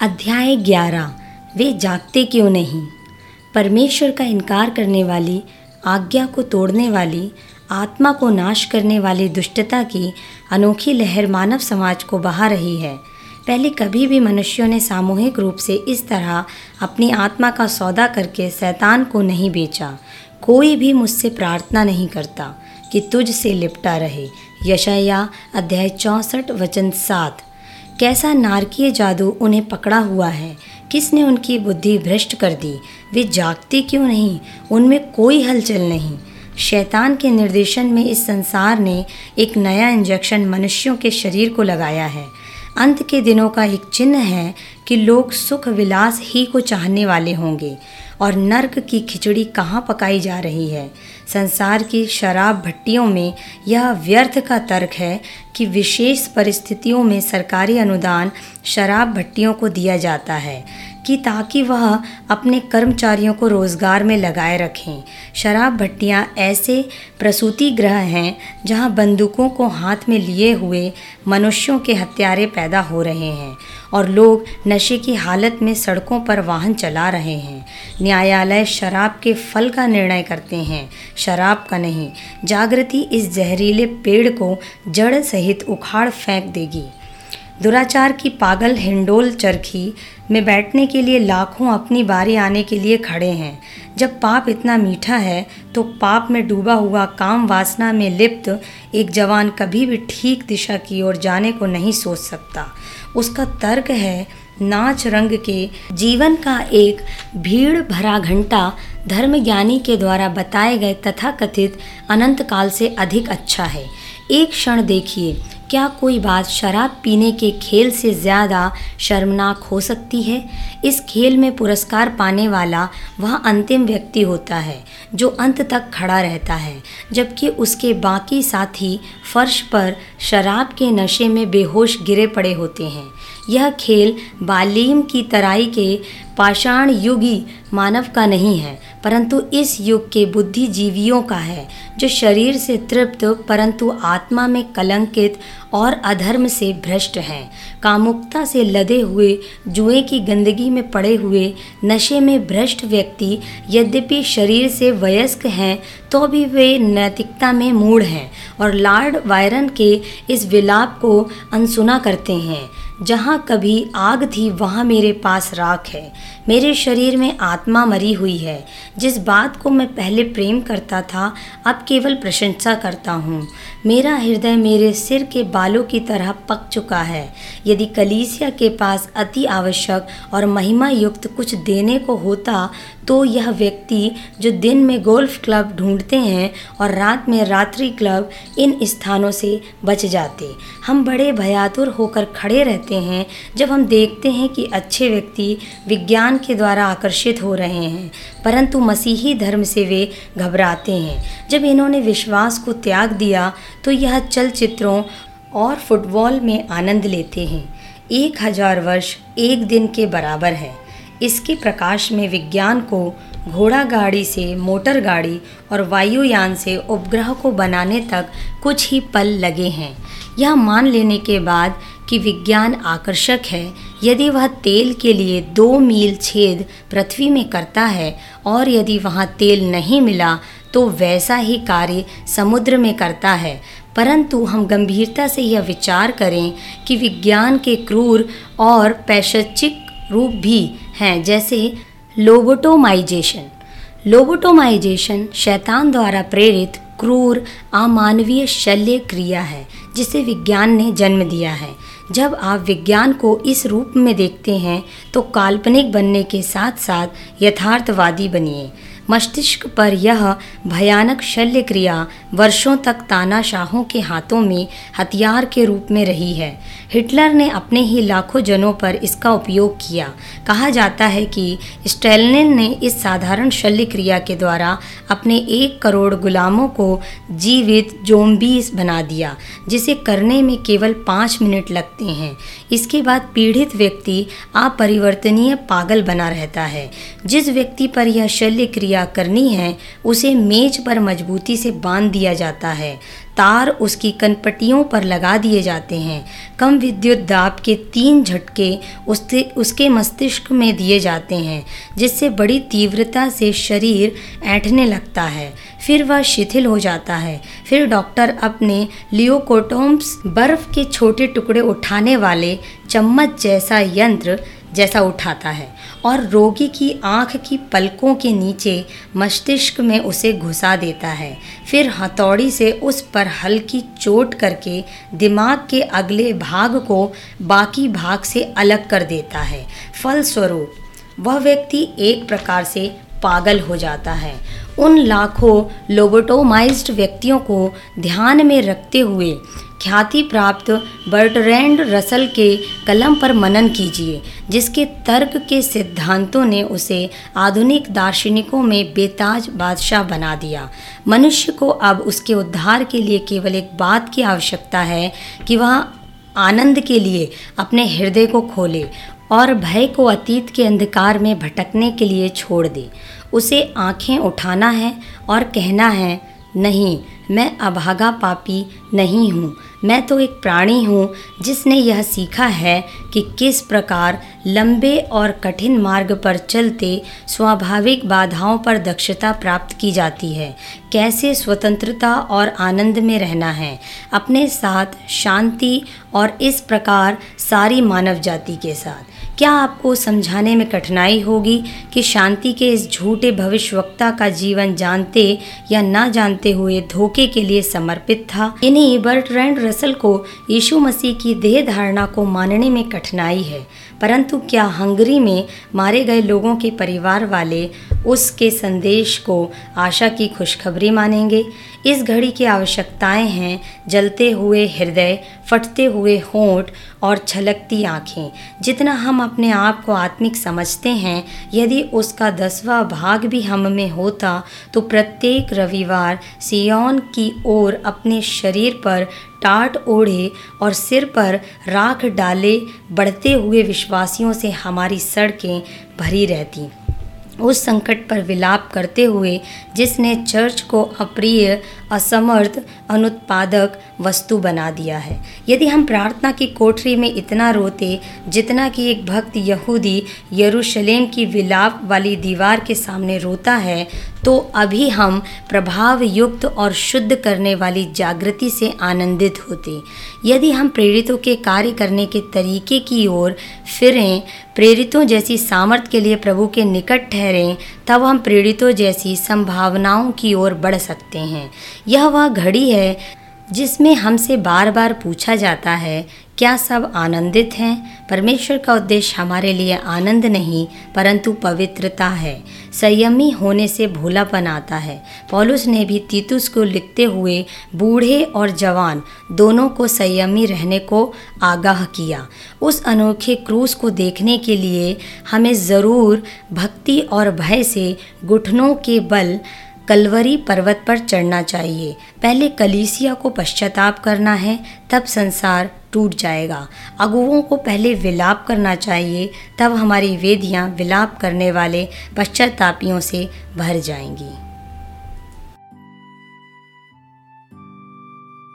अध्याय ग्यारह, वे जागते क्यों नहीं? परमेश्वर का इनकार करने वाली, आज्ञा को तोड़ने वाली, आत्मा को नाश करने वाली दुष्टता की अनोखी लहर मानव समाज को बहा रही है। पहले कभी भी मनुष्यों ने सामूहिक रूप से इस तरह अपनी आत्मा का सौदा करके शैतान को नहीं बेचा। कोई भी मुझसे प्रार्थना नहीं करता कि तुझ से लिपटा रहे। यशया अध्याय चौंसठ, वचन सात। कैसा नारकीय जादू उन्हें पकड़ा हुआ है? किसने उनकी बुद्धि भ्रष्ट कर दी? वे जागते क्यों नहीं? उनमें कोई हलचल नहीं। शैतान के निर्देशन में इस संसार ने एक नया इंजेक्शन मनुष्यों के शरीर को लगाया है। अंत के दिनों का एक चिन्ह है कि लोग सुख विलास ही को चाहने वाले होंगे। और नर्क की खिचड़ी कहाँ पकाई जा रही है? संसार की शराब भट्टियों में यह व्यर्थ का तर्क है कि विशेष परिस्थितियों में सरकारी अनुदान शराब भट्टियों को दिया जाता है। कि ताकि वह अपने कर्मचारियों को रोज़गार में लगाए रखें। शराब भट्टियाँ ऐसे प्रसूति ग्रह हैं जहाँ बंदूकों को हाथ में लिए हुए मनुष्यों के हत्यारे पैदा हो रहे हैं और लोग नशे की हालत में सड़कों पर वाहन चला रहे हैं। न्यायालय शराब के फल का निर्णय करते हैं। शराब का नहीं, जागृति इस जहरीले पेड़ को जड़ सहित उखाड़ फेंक देगी। दुराचार की पागल हिंडोल चरखी में बैठने के लिए लाखों अपनी बारी आने के लिए खड़े हैं। जब पाप इतना मीठा है तो पाप में डूबा हुआ काम वासना में लिप्त एक जवान कभी भी ठीक दिशा की ओर जाने को नहीं सोच सकता। उसका तर्क है, नाच रंग के जीवन का एक भीड़ भरा घंटा धर्म ज्ञानी के द्वारा बताए गए तथाकथित अनंत काल से अधिक अच्छा है। एक क्षण देखिए, क्या कोई बात शराब पीने के खेल से ज़्यादा शर्मनाक हो सकती है? इस खेल में पुरस्कार पाने वाला वह अंतिम व्यक्ति होता है, जो अंत तक खड़ा रहता है, जबकि उसके बाकी साथी फर्श पर शराब के नशे में बेहोश गिरे पड़े होते हैं। यह खेल बालीम की तराई के पाषाण युगी मानव का नहीं है, परंतु इस युग के बुद्धिजीवियों का है, जो शरीर से तृप्त परंतु आत्मा में कलंकित और अधर्म से भ्रष्ट हैं। कामुकता से लदे हुए, जुए की गंदगी में पड़े हुए, नशे में भ्रष्ट व्यक्ति यद्यपि शरीर से वयस्क हैं तो भी वे नैतिकता में मूढ़ हैं और लॉर्ड वायरन के इस विलाप को अनसुना करते हैं। जहाँ कभी आग थी, वहाँ मेरे पास राख है। मेरे शरीर में आत्मा मरी हुई है। जिस बात को मैं पहले प्रेम करता था, अब केवल प्रशंसा करता हूँ। मेरा हृदय मेरे सिर के बालों की तरह पक चुका है। यदि कलीसिया के पास अति आवश्यक और महिमा युक्त कुछ देने को होता तो यह व्यक्ति जो दिन में गोल्फ क्लब ढूंढते हैं और रात में रात्रि क्लब इन स्थानों से बच जाते। हम बड़े भयातुर होकर खड़े रहते हैं जब हम देखते हैं कि अच्छे व्यक्ति विज्ञान के द्वारा आकर्षित हो रहे हैं, परंतु मसीही धर्म से वे घबराते हैं। जब इन्होंने विश्वास को त्याग दिया तो यह चलचित्रों और फुटबॉल में आनंद लेते हैं। एक हज़ार वर्ष एक दिन के बराबर है। इसके प्रकाश में विज्ञान को घोड़ा गाड़ी से, मोटर गाड़ी और वायुयान से उपग्रह को बनाने तक कुछ ही पल लगे हैं। यह मान लेने के बाद कि विज्ञान आकर्षक है। यदि वह तेल के लिए दो मील छेद पृथ्वी में करता है और यदि वहाँ तेल नहीं मिला तो वैसा ही कार्य समुद्र में करता है। परंतु हम गंभीरता से यह विचार करें कि विज्ञान के क्रूर और पैशचिक रूप भी हैं, जैसे लोबोटोमाइजेशन। लोबोटोमाइजेशन शैतान द्वारा प्रेरित क्रूर अमानवीय शल्य क्रिया है, जिसे विज्ञान ने जन्म दिया है। जब आप विज्ञान को इस रूप में देखते हैं तो काल्पनिक बनने के साथ साथ यथार्थवादी बनिए। मस्तिष्क पर यह भयानक शल्य क्रिया वर्षों तक तानाशाहों के हाथों में हथियार के रूप में रही है। हिटलर ने अपने ही लाखों जनों पर इसका उपयोग किया। कहा जाता है कि स्टेलिन ने इस साधारण शल्य क्रिया के द्वारा अपने एक करोड़ गुलामों को जीवित जोम्बीस बना दिया, जिसे करने में केवल पाँच मिनट लगते हैं। इसके बाद पीड़ित व्यक्ति अपरिवर्तनीय पागल बना रहता है। जिस व्यक्ति पर यह शल्य क्रिया क्रिया करनी है, उसे मेज पर मजबूती से बाँध दिया जाता है। तार उसकी कनपटियों पर लगा दिए जाते हैं। कम विद्युत दाब के तीन झटके उसके उसके मस्तिष्क में दिए जाते हैं, जिससे बड़ी तीव्रता से शरीर ऐंठने लगता है। फिर वह शिथिल हो जाता है। फिर डॉक्टर अपने लियोकोटोम्स बर्फ़ के छोटे टुकड़े उठाने वाले चम्मच जैसा यंत्र जैसा उठाता है और रोगी की आँख की पलकों के नीचे मस्तिष्क में उसे घुसा देता है। फिर हथौड़ी से उस पर हल्की चोट करके दिमाग के अगले भाग को बाकी भाग से अलग कर देता है। फलस्वरूप, वह व्यक्ति एक प्रकार से पागल हो जाता है उन लाखों लोबोटोमाइज्ड व्यक्तियों को ध्यान में रखते हुए ख्याति प्राप्त बर्टरैंड रसल के कलम पर मनन कीजिए, जिसके तर्क के सिद्धांतों ने उसे आधुनिक दार्शनिकों में बेताज बादशाह बना दिया। मनुष्य को अब उसके उद्धार के लिए केवल एक बात की आवश्यकता है कि वह आनंद के लिए अपने हृदय को खोले। और भय को अतीत के अंधकार में भटकने के लिए छोड़ दे। उसे आँखें उठाना है और कहना है, नहीं, मैं अभागा पापी नहीं हूँ। मैं तो एक प्राणी हूँ जिसने यह सीखा है कि किस प्रकार लंबे और कठिन मार्ग पर चलते स्वाभाविक बाधाओं पर दक्षता प्राप्त की जाती है। कैसे स्वतंत्रता और आनंद में रहना है। अपने साथ शांति और इस प्रकार सारी मानव जाति के साथ। क्या आपको समझाने में कठिनाई होगी कि शांति के इस झूठे भविष्यवक्ता का जीवन जानते या ना जानते हुए धोखे के लिए समर्पित था? इन्हीं बर्टरैंड रसल को यीशु मसीह की देह धारणा को मानने में कठिनाई है। परंतु क्या हंगरी में मारे गए लोगों के परिवार वाले उसके संदेश को आशा की खुशखबरी मानेंगे? इस घड़ी की आवश्यकताएँ हैं, जलते हुए हृदय, फटते हुए होंठ और छलकती आँखें। जितना हम अपने आप को आत्मिक समझते हैं, यदि उसका दसवां भाग भी हम में होता तो प्रत्येक रविवार सियोन की ओर अपने शरीर पर टाट ओढ़े और सिर पर राख डाले, बढ़ते हुए विश्वासियों से हमारी सड़कें भरी रहती। उस संकट पर विलाप करते हुए, जिसने चर्च को अप्रिय, असमर्थ, अनुत्पादक वस्तु बना दिया है। यदि हम प्रार्थना की कोठरी में इतना रोते, जितना कि एक भक्त यहूदी यरूशलेम की विलाप वाली दीवार के सामने रोता है तो अभी हम प्रभाव युक्त और शुद्ध करने वाली जागृति से आनंदित होते। यदि हम प्रेरितों के कार्य करने के तरीके की ओर फिरें, प्रेरितों जैसी सामर्थ्य के लिए प्रभु के निकट ठहरें, तब हम प्रेरितों जैसी संभावनाओं की ओर बढ़ सकते हैं। यह वह घड़ी है जिसमें हमसे बार बार पूछा जाता है, क्या सब आनंदित हैं? परमेश्वर का उद्देश्य हमारे लिए आनंद नहीं, परंतु पवित्रता है। संयमी होने से भोलापन आता है। पॉलुस ने भी तीतुस को लिखते हुए, बूढ़े और जवान, दोनों को संयमी रहने को आगाह किया। उस अनोखे क्रूस को देखने के लिए हमें ज़रूर भक्ति और भय से घुटनों के बल कलवरी पर्वत पर चढ़ना चाहिए। पहले कलीसिया को पश्चाताप करना है, तब संसार टूट जाएगा। अगुओं को पहले विलाप करना चाहिए, तब हमारी वेदियाँ विलाप करने वाले पश्चातापियों से भर जाएँगी।